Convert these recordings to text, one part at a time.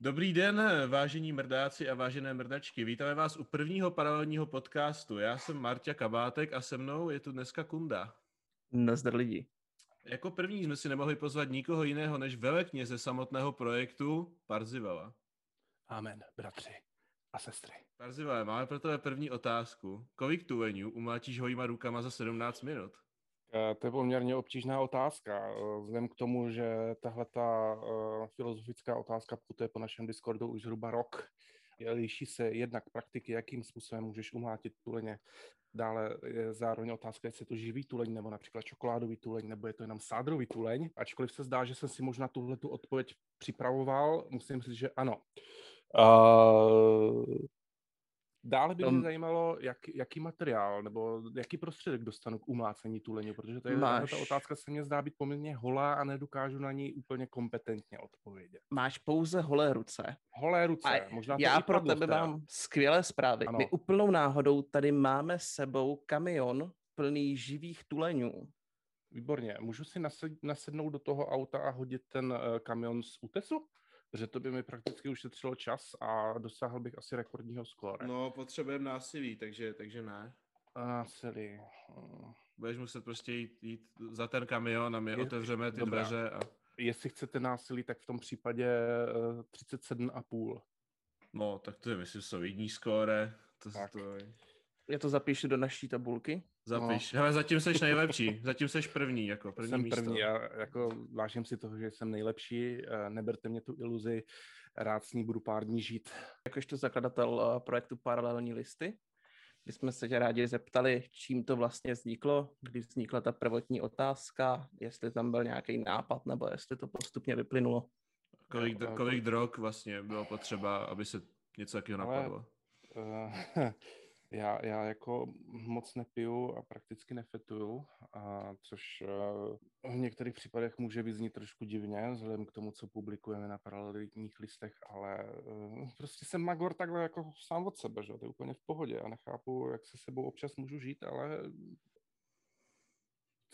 Dobrý den, vážení mrdáci a vážené mrdačky. Vítáme vás u prvního paralelního podcastu. Já jsem Marťa Kabátek a se mnou je tu dneska Kunda. Nazdar lidi. Jako první jsme si nemohli pozvat nikoho jiného než velekněze samotného projektu Parzivala. Amen, bratři a sestry. Parzivale, máme pro tebe první otázku. Kolik tuveňů umlátíš hojíma rukama za 17 minut? Eh, to je poměrně obtížná otázka. Eh, vzhledem k tomu, že tahle ta uh, filozofická otázka putuje po našem Discordu už zhruba rok, liší se jednak praktiky, jakým způsobem můžeš umlátit tuleně. Dále je zároveň otázka, jestli je to živý tuleň, nebo například čokoládový tuleň, nebo je to jenom sádrový tuleň. Ačkoliv se zdá, že jsem si možná tuhle tu odpověď připravoval, musím říct, že ano. Uh, Dále by mě zajímalo, jak, jaký materiál nebo jaký prostředek dostanu k umlácení tuleně, protože to je, Máš... ta otázka se mně zdá být poměrně holá a nedokážu na ní úplně kompetentně odpovědět. Máš pouze holé ruce. Holé ruce, a možná to Já pro tebe teda. mám skvělé zprávy. Ano. My úplnou náhodou tady máme sebou kamion plný živých tuleňů. Výborně. Můžu si nasednout do toho auta a hodit ten uh, kamion z útesu? Protože to by mi prakticky ušetřilo čas a dosáhl bych asi rekordního skóre. No, potřebujeme násilí, takže, takže ne. A násilí. Budeš muset prostě jít, jít za ten kamion a my Je, otevřeme ty dobrá. dveře. A... Jestli chcete násilí, tak v tom případě uh, eh, 37,5. No, tak to je, myslím, solidní skóre. To, tak. to je. Já to zapíšu do naší tabulky. Zapiš. No. Ale zatím seš nejlepší. Zatím seš první, jako první Jsem místo. první, já jako vážím si toho, že jsem nejlepší. Eh, neberte mě tu iluzi, rád s ní budu pár dní žít. Jakožto zakladatel eh, projektu Paralelní listy, my jsme se tě rádi zeptali, čím to vlastně vzniklo, kdy vznikla ta prvotní otázka, jestli tam byl nějaký nápad, nebo jestli to postupně vyplynulo. Kolik, kolik drog vlastně bylo potřeba, aby se něco takového napadlo? Ale, uh, Já, já jako moc nepiju a prakticky nefetuju, a což uh, v některých případech může vyznít trošku divně, vzhledem k tomu, co publikujeme na paralelních listech, ale uh, prostě jsem magor takhle jako sám od sebe, že to je úplně v pohodě a nechápu, jak se sebou občas můžu žít, ale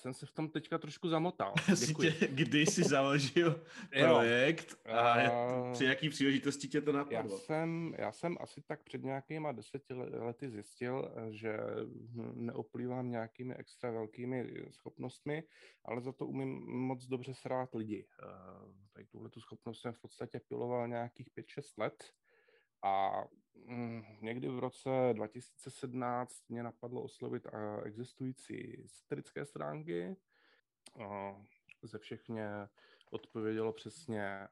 jsem se v tom teďka trošku zamotal. Tě, kdy jsi založil projekt a při jaký příležitosti tě to napadlo? Já jsem, já jsem asi tak před nějakýma deseti lety zjistil, že neoplývám nějakými extra velkými schopnostmi, ale za to umím moc dobře srát lidi. Eh, tak tuhle tu schopnost jsem v podstatě piloval nějakých 5-6 let a někdy v roce 2017 mě napadlo oslovit existující satirické stránky. Ze všechně odpovědělo přesně eh,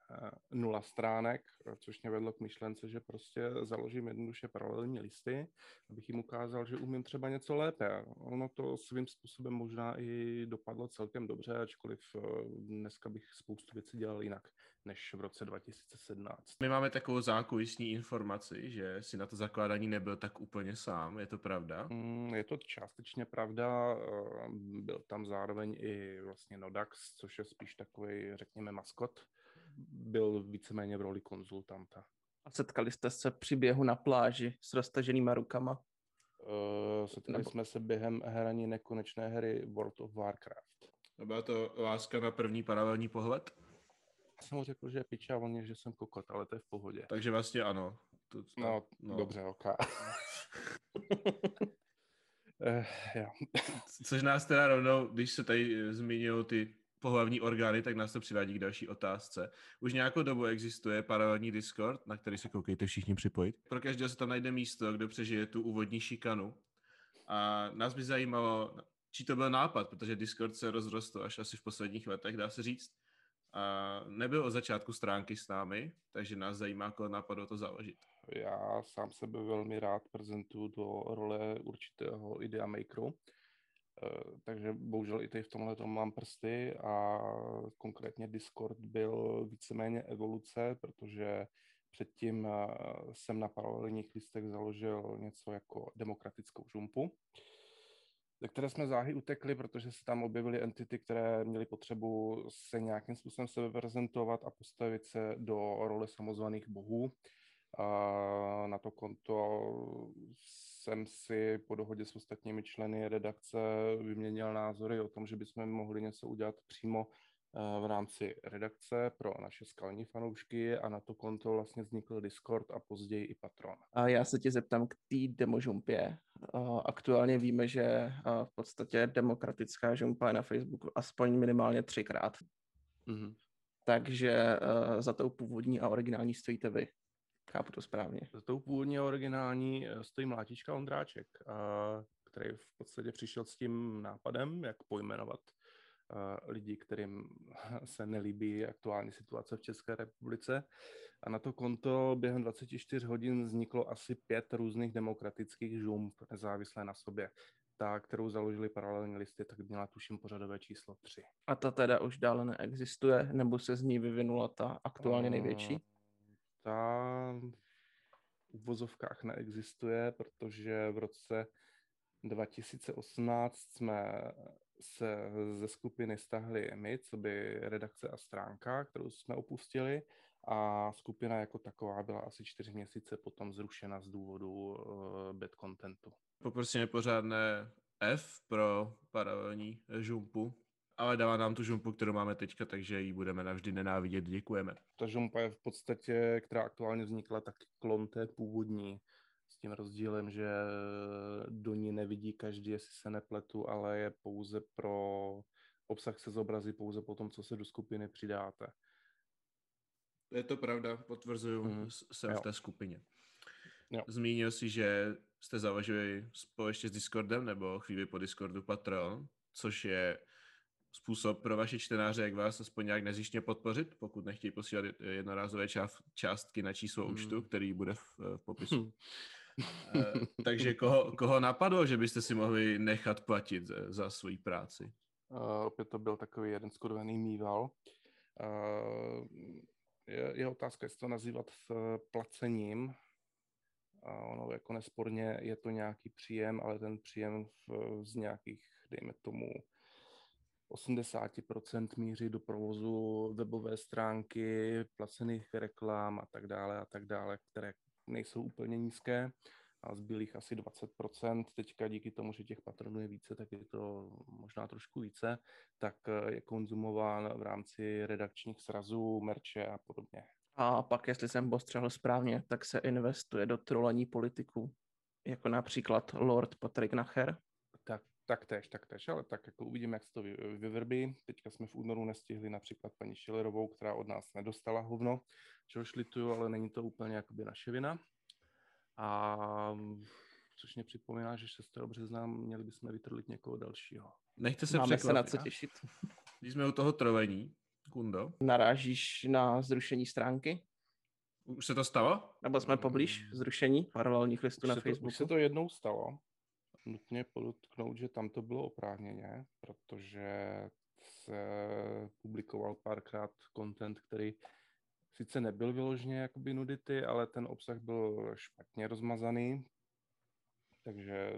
nula stránek, což mě vedlo k myšlence, že prostě založím jednoduše paralelní listy, abych jim ukázal, že umím třeba něco lépe. Ono to svým způsobem možná i dopadlo celkem dobře, ačkoliv eh, dneska bych spoustu věcí dělal jinak než v roce 2017. My máme takovou zákulisní informaci, že si na to zakládání nebyl tak úplně sám, je to pravda? Mm, je to částečně pravda, eh, byl tam zároveň i vlastně Nodax, což je spíš takový, řekněme, maskot. Byl víceméně v roli konzultanta. A setkali jste se při běhu na pláži s roztaženýma rukama? Uh, setkali Nebo... jsme se během hraní nekonečné hry World of Warcraft. Byla to láska na první paralelní pohled? jsem mu řekl, že je piča, on že jsem kokot, ale to je v pohodě. Takže vlastně ano. To, to, no, no, dobře, ok. uh, jo. Což nás teda rovnou, když se tady eh, zmínil ty pohlavní orgány, tak nás to přivádí k další otázce. Už nějakou dobu existuje paralelní Discord, na který se koukejte všichni připojit. Pro každého se tam najde místo, kde přežije tu úvodní šikanu. A nás by zajímalo, či to byl nápad, protože Discord se rozrostl až asi v posledních letech, dá se říct. A nebyl od začátku stránky s námi, takže nás zajímá, koho napadlo to založit. Já sám sebe velmi rád prezentuju do role určitého idea makeru, takže bohužel i tady v tomhle tom mám prsty a konkrétně Discord byl víceméně evoluce, protože předtím eh, jsem na paralelních listech založil něco jako demokratickou žumpu, ze které jsme záhy utekli, protože se tam objevily entity, které měly potřebu se nějakým způsobem sebe prezentovat a postavit se do role samozvaných bohů. A na to konto jsem si po dohodě s ostatními členy redakce vyměnil názory o tom, že bychom mohli něco udělat přímo v rámci redakce pro naše skalní fanoušky a na to konto vlastně vznikl Discord a později i Patron. A já se tě zeptám k té demožumpě. Aktuálně víme, že v podstatě demokratická žumpa je na Facebooku aspoň minimálně třikrát. Mm-hmm. Takže za tou původní a originální stojíte vy. Chápu to správně. Za tou původní a originální e, stojí Mlátička Ondráček, který v podstatě přišel s tím nápadem, jak pojmenovat lidi, kterým se nelíbí aktuální situace v České republice. A na to konto během 24 hodin vzniklo asi pět různých demokratických žump, nezávislé na sobě. Ta, kterou založili paralelní listy, tak měla tuším pořadové číslo 3. A ta teda už dále neexistuje, nebo se z ní vyvinula ta aktuálně největší? Ta v vozovkách neexistuje, protože v roce 2018 jsme se ze skupiny stahli my, co by redakce a stránka, kterou jsme opustili a skupina jako taková byla asi čtyři měsíce potom zrušena z důvodu uh, bad contentu. Poprosíme pořádné F pro paralelní žumpu, ale dává nám tu žumpu, kterou máme teďka, takže ji budeme navždy nenávidět. Děkujeme. Ta žumpa je v podstatě, která aktuálně vznikla, tak klon té původní s tím rozdílem, že do ní nevidí každý, jestli se nepletu, ale je pouze pro obsah se zobrazí pouze po tom, co se do skupiny přidáte. Je to pravda, potvrzuju, mm. jsem jo. v té skupině. Jo. Zmínil si, že jste založili společně s Discordem nebo chvíli po Discordu Patron, což je způsob pro vaše čtenáře, jak vás aspoň nějak nezištně podpořit, pokud nechtějí posílat jednorázové částky na číslo mm. účtu, který bude v, v popisu. Eh, takže koho, koho napadlo, že byste si mohli nechat platit za svoji práci? Uh, opět to byl takový jeden skurvený mýval. Uh, je, je otázka, jestli to nazývat v placením. A ono jako nesporně je to nějaký příjem, ale ten příjem v, z nějakých, dejme tomu, 80% míří do provozu webové stránky, placených reklam a tak dále a tak dále, které nejsou úplně nízké a zbylých asi 20%. Teďka díky tomu, že těch patronů je více, tak je to možná trošku více, tak eh, je konzumován v rámci redakčních srazů, merče a podobně. A pak, jestli jsem postřehl správně, tak se investuje do trolení politiků, jako například Lord Patrick Nacher. Tak, tak tež, tak tež, ale tak jako uvidíme, jak se to vyvrbí. Teďka jsme v únoru nestihli například paní Šilerovou, která od nás nedostala hovno, čehož lituju, ale není to úplně jakoby naše vina. A což mě připomíná, že 6. března měli bychom vytrlit někoho dalšího. Nechte se Máme se na co těšit. Když jsme u toho trolení, Kundo. Narážíš na zrušení stránky? Už se to stalo? Nebo jsme poblíž zrušení paralelních listů už na Facebooku? už se to jednou stalo. Nutně podotknout, že tam to bylo oprávněně, protože se publikoval párkrát content, který sice nebyl vyloženě jakoby nudity, ale ten obsah byl špatně rozmazaný, takže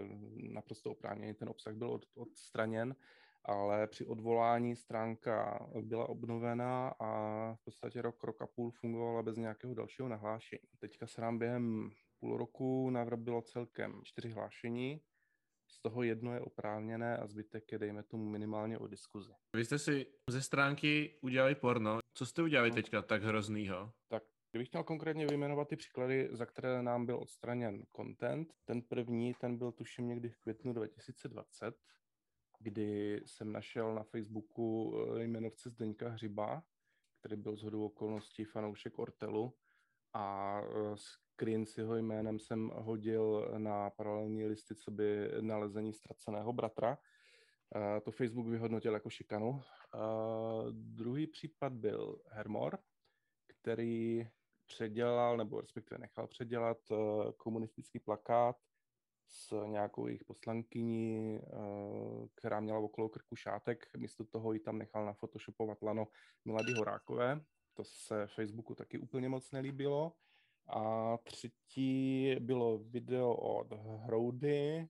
naprosto oprávněně ten obsah byl od, odstraněn, ale při odvolání stránka byla obnovená a v podstatě rok, rok a půl fungovala bez nějakého dalšího nahlášení. Teďka se nám během půl roku navrobilo celkem čtyři hlášení, z toho jedno je oprávněné a zbytek je, dejme tomu, minimálně o diskuzi. Vy jste si ze stránky udělali porno. Co jste udělali no. teďka tak hroznýho? Tak Kdybych měl konkrétně vyjmenovat ty příklady, za které nám byl odstraněn content, ten první, ten byl tuším někdy v květnu 2020, kdy jsem našel na Facebooku eh, jmenovce Zdeňka Hřiba, který byl z hodou okolností fanoušek Ortelu a eh, jeho jménem jsem hodil na paralelní listy, co by nalezení ztraceného bratra. Uh, to Facebook vyhodnotil jako šikanu. Uh, druhý případ byl Hermor, který předělal, nebo respektive nechal předělat uh, komunistický plakát s nějakou jejich poslankyní, která měla okolo krku šátek. Místo toho ji tam nechal nafotoshopovat lano Milady Horákové. To se Facebooku taky úplně moc nelíbilo. A třetí bylo video od Hroudy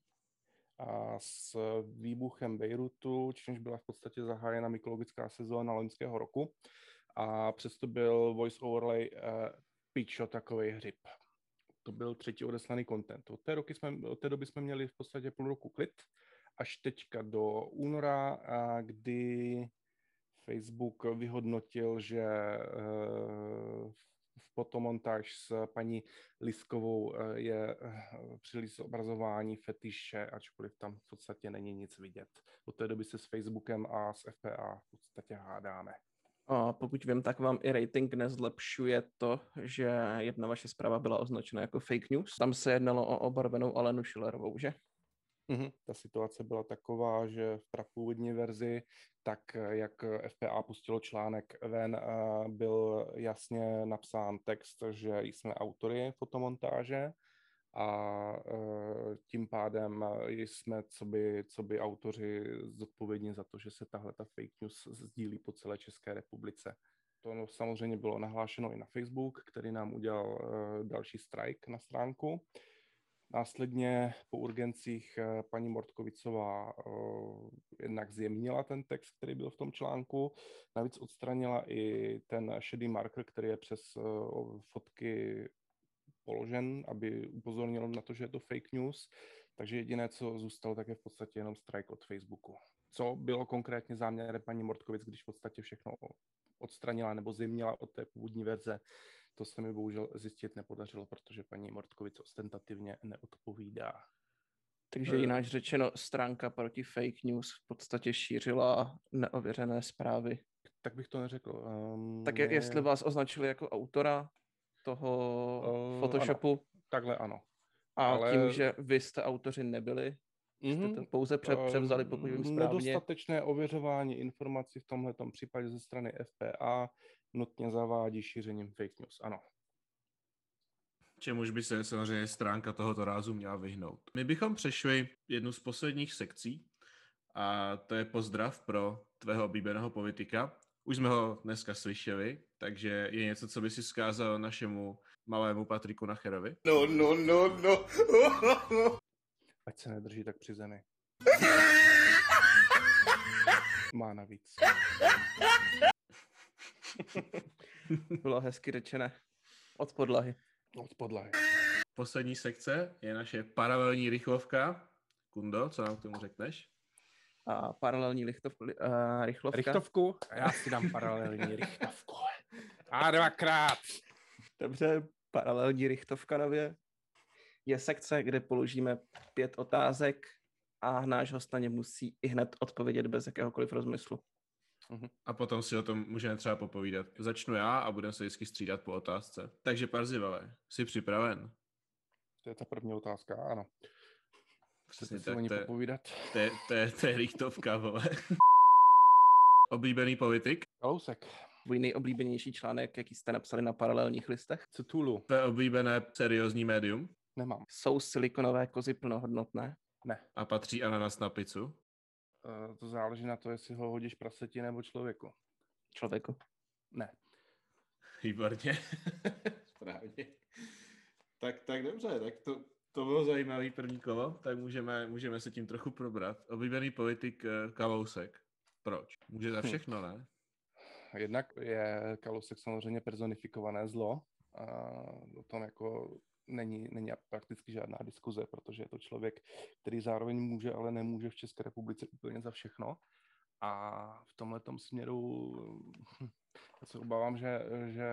a s výbuchem Bejrutu, čímž byla v podstatě zahájena mykologická sezóna loňského roku. A přesto byl voice overlay uh, pičo takový hřib. To byl třetí odeslaný content. Od té, roky jsme, od té doby jsme měli v podstatě půl roku klid, až teďka do února, kdy Facebook vyhodnotil, že fotomontáž s paní Liskovou eh, je eh, příliš zobrazování fetiše, ačkoliv tam v podstatě není nic vidět. Od té doby se s Facebookem a s FPA v podstatě hádáme. A pokud vím, tak vám i rating nezlepšuje to, že jedna vaše zpráva byla označena jako fake news. Tam se jednalo o obarvenou Alenu Schillerovou, že? Mm-hmm. Ta situace byla taková, že v prapůvodní verzi, tak jak FPA pustilo článek ven, byl jasně napsán text, že jsme autory fotomontáže a e, tím pádem jsme, co by, co by autoři zodpovědní za to, že se tahle ta fake news sdílí po celé České republice. To samozřejmě bylo nahlášeno i na Facebook, který nám udělal e, další strike na stránku. Následně po urgencích eh, paní Mortkovicová eh, jednak zjemnila ten text, který byl v tom článku, navíc odstranila i ten šedý marker, který je přes eh, fotky položen, aby upozornil na to, že je to fake news. Takže jediné, co zůstalo, tak je v podstatě jenom strike od Facebooku. Co bylo konkrétně záměrem paní Mortkovic, když v podstatě všechno odstranila nebo zjemnila od té původní verze, to se mi bohužel zjistit nepodařilo, protože paní Mortkovic ostentativně neodpovídá. Takže jinak řečeno, stránka proti fake news v podstatě šířila neověřené zprávy. Tak bych to neřekl. Um, tak je, jestli vás označili jako autora toho uh, Photoshopu? Ano. Takhle ano. A Ale... tím, že vy jste autoři nebyli, mm-hmm. jste to pouze pře- ehm, převzali, pokud vím správně. Nedostatečné ověřování informací v tomhle případě ze strany FPA nutně zavádí šířením fake news. Ano. Čemuž by se samozřejmě stránka tohoto rázu měla vyhnout. My bychom přešli jednu z posledních sekcí a to je pozdrav pro tvého oblíbeného politika. Už jsme ho dneska slyšeli, takže je něco, co by si zkázal našemu malému Patriku Nacherovi? No, no, no, no. Ať se nedrží tak při zemi. Má navíc. Bylo hezky řečené. Od podlahy. Od podlahy. Poslední sekce je naše paralelní rychlovka. Kundo, co nám k tomu řekneš? A paralelní lichtov, uh, rychlovka. Rychtovku? Já si dám paralelní rychtovku. A dvakrát. Dobře, paralelní rychtovka nově. Je sekce, kde položíme pět otázek a náš host na ně musí i hned odpovědět bez jakéhokoliv rozmyslu. Uh-huh. A potom si o tom můžeme třeba popovídat. Začnu já a budeme se vždycky střídat po otázce. Takže Parzivale, jsi připraven? To je ta první otázka, ano. Přesně tak, to, popovídat? To, je, to, je, to je richtovka, vole. Oblíbený politik? Kalousek. Tvůj nejoblíbenější článek, jaký jste napsali na paralelních listech? Cthulhu. Tvé oblíbené seriózní médium? Nemám. Jsou silikonové kozy plnohodnotné? Ne. A patří ananas na pizzu? Uh, to záleží na to, jestli ho hodíš praseti nebo člověku. Člověku. Ne. Výborně. Správně. Tak, tak dobře, tak to, to bylo zajímavý první kolo, tak můžeme, můžeme se tím trochu probrat. Oblíbený politik uh, Kalousek. Proč? Může za hm. všechno, ne? Jednak je Kalousek samozřejmě personifikované zlo. A o tom jako není, není prakticky žádná diskuze, protože je to člověk, který zároveň může, ale nemůže v České republice úplně za všechno. A v tomhle směru hm, já se obávám, že, že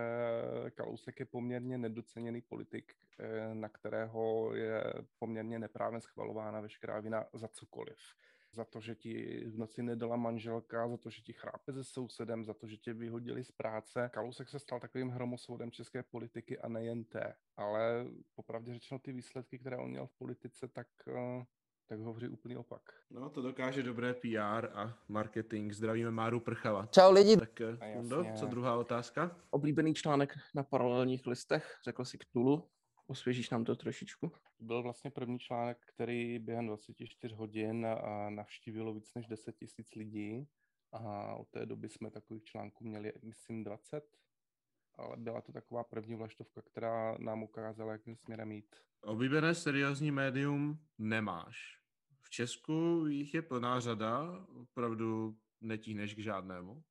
Kalousek je poměrně nedoceněný politik, eh, na kterého je poměrně neprávně schvalována veškerá vina za cokoliv za to, že ti v noci nedala manželka, za to, že ti chrápe se sousedem, za to, že tě vyhodili z práce. Kalousek se stal takovým hromosvodem české politiky a nejen té. Ale popravdě řečeno ty výsledky, které on měl v politice, tak eh, tak hovoří úplný opak. No, to dokáže dobré PR a marketing. Zdravíme Máru Prchala. Čau lidi. Tak Kundo, co druhá otázka? Oblíbený článek na paralelních listech, řekl si k Tulu. Osvěžíš nám to trošičku? Byl vlastně první článek, který během 24 hodin navštívilo víc než 10 tisíc lidí a od té doby jsme takových článků měli, myslím, 20, ale byla to taková první vlaštovka, která nám ukázala, jakým směrem jít. Oblíbené seriózní médium nemáš. V Česku jich je plná řada, opravdu netíhneš k žádnému.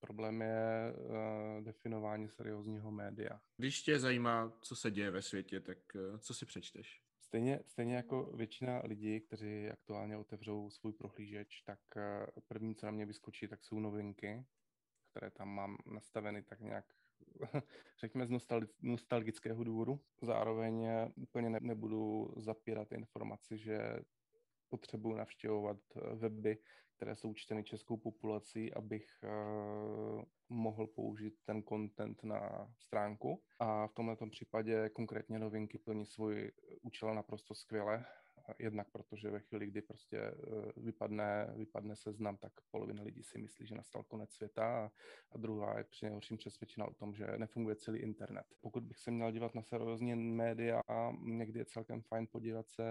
Problém je uh, definování seriózního média. Když tě zajímá, co se děje ve světě, tak uh, co si přečteš? Stejně, stejně jako většina lidí, kteří aktuálně otevřou svůj prohlížeč, tak uh, první, co na mě vyskočí, tak jsou novinky. které tam mám nastaveny tak nějak řekněme z nostalgického důvodu. Zároveň úplně nebudu zapírat informaci, že potřebuji navštěvovat weby, které jsou čteny českou populací, abych uh, mohl použít ten content na stránku. A v tomto případě konkrétně novinky plní svůj účel naprosto skvěle jednak protože ve chvíli, kdy prostě eh, vypadne, vypadne seznam, tak polovina lidí si myslí, že nastal konec světa a, a druhá je při nejhorším přesvědčena o tom, že nefunguje celý internet. Pokud bych se měl dívat na seriózní média, někdy je celkem fajn podívat se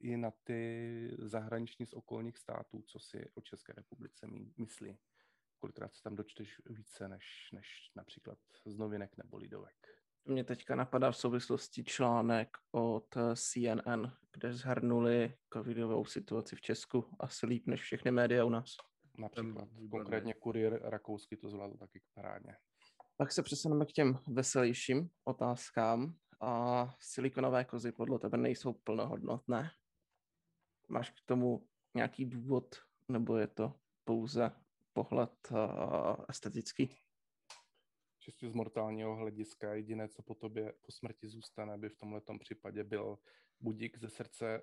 i na ty zahraniční z okolních států, co si o České republice myslí. Kolikrát se tam dočteš více než, než například z novinek nebo lidovek. Mě teďka napadá v souvislosti článek od eh, CNN, kde zhrnuli covidovou situaci v Česku asi líp než všechny média u nás. Například konkrétně kurier rakousky to zvládl taky parádně. Pak se přesuneme k těm veselějším otázkám. A silikonové kozy podle tebe nejsou plnohodnotné? Máš k tomu nějaký důvod, nebo je to pouze pohled uh, estetický? Čistě z mortálního hlediska jediné, co po tobě po smrti zůstane, by v tomhle případě byl budík ze srdce,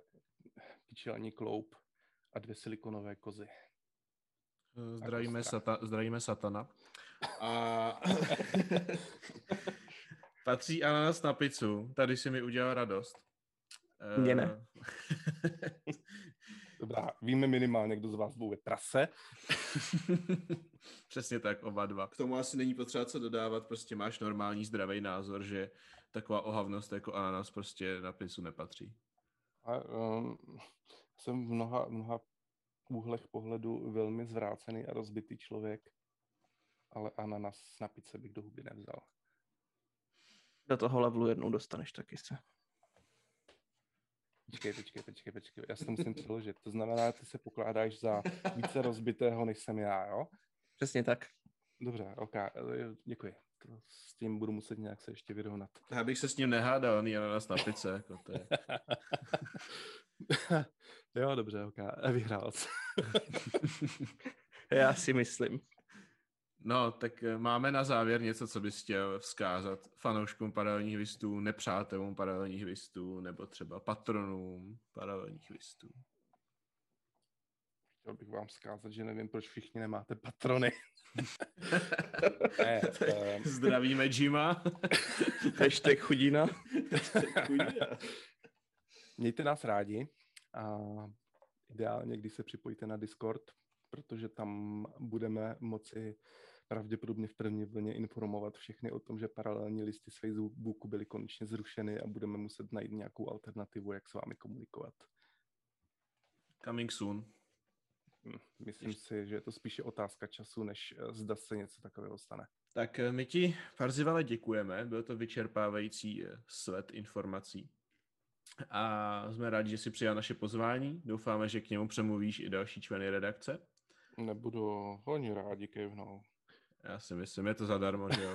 kyčelní kloup a dvě silikonové kozy. Zdravíme, sata, zdravíme satana. A patří ananas na pizzu. Tady si mi udělal radost. Mně ne. Dobrá, víme minimálně, kdo z vás bude trase. Přesně tak, oba dva. K tomu asi není potřeba co dodávat, prostě máš normální zdravý názor, že taková ohavnost jako ananas prostě na pisu nepatří. A, um, jsem v mnoha, mnoha úhlech pohledu velmi zvrácený a rozbitý člověk, ale ananas na pice bych do huby nevzal. Do toho levelu jednou dostaneš taky se. Počkej, počkej, počkej, počkej. Já si to musím přeložit. To znamená, že ty se pokládáš za více rozbitého, než jsem já, jo? Přesně tak. Dobře, ok, děkuji. To s tím budu muset nějak se ještě vyrovnat. Já bych se s ním nehádal, ani na nás na pice, jako to je. jo, dobře, ok, vyhrál Já si myslím. No, tak eh, máme na závěr něco, co bys chtěl vzkázat fanouškům paralelních listů, nepřátelům paralelních listů, nebo třeba patronům paralelních listů. Chtěl bych vám vzkázat, že nevím, proč všichni nemáte patrony. ne, um... Zdravíme Jima. Hashtag chudina. Mějte nás rádi a ideálně, když se připojíte na Discord, protože tam budeme moci pravděpodobně v první vlně informovat všechny o tom, že paralelní listy z Facebooku byly konečně zrušeny a budeme muset najít nějakou alternativu, jak s vámi komunikovat. Coming soon. Hm, myslím Ještě. si, že je to spíše otázka času, než eh, zda se něco takového stane. Tak eh, my ti, Farzivale, děkujeme. Byl to vyčerpávající eh, svet informací. A jsme rádi, že jsi přijal naše pozvání. Doufáme, že k němu přemluvíš i další členy redakce. Nebudu, oni rádi kejvnou. Já si myslím, je to zadarmo, že jo.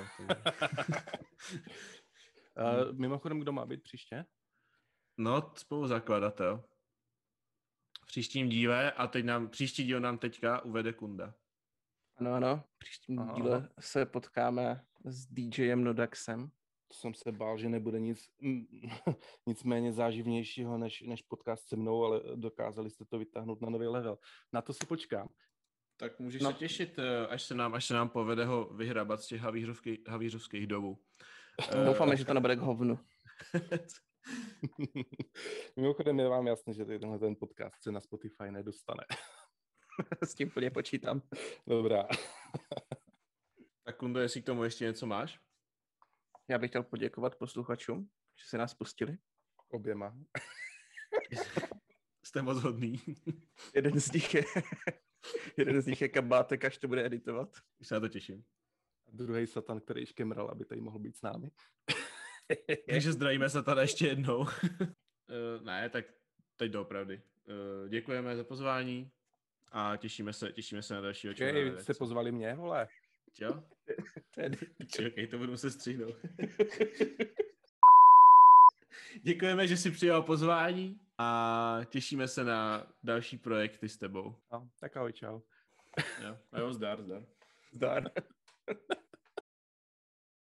uh, mimochodem, kdo má být příště? No, spolu zakladatel. V příštím díle a teď nám, příští díl nám teďka uvede Kunda. Ano, ano, v příštím Aha. díle se potkáme s DJem Nodaxem. To jsem se bál, že nebude nic, nic méně záživnějšího než, než podcast se mnou, ale dokázali jste to vytáhnout na nový level. Na to si počkám. Tak můžeš no. se těšit, eh, až se, nám, až se nám povede ho vyhrabat z těch havířovských, havířovských. Doufáme, že to nebude k hovnu. Mimochodem je vám jasné, že tenhle ten podcast se na Spotify nedostane. S tím plně počítám. Dobrá. tak Kundo, jestli k tomu ještě něco máš? Já bych chtěl poděkovat posluchačům, že se nás pustili. Oběma. Jste moc hodný. Jeden z nich je Jeden z nich je kabátek, až to bude editovat. Už se na to těším. A druhý Satan, který škemral, aby tady mohl být s námi. Takže zdravíme Satana ještě jednou. uh, ne, tak teď doopravdy. Uh, děkujeme za pozvání a těšíme se, těšíme se na další večer. Okay, jste pozvali mě, vole. Jo? Čekej, to budu muset stříhnout. Děkujeme, že jsi přijal pozvání a těšíme se na další projekty s tebou. No, tak ahoj, čau. Jo, jo zdar, zdar. Zdar.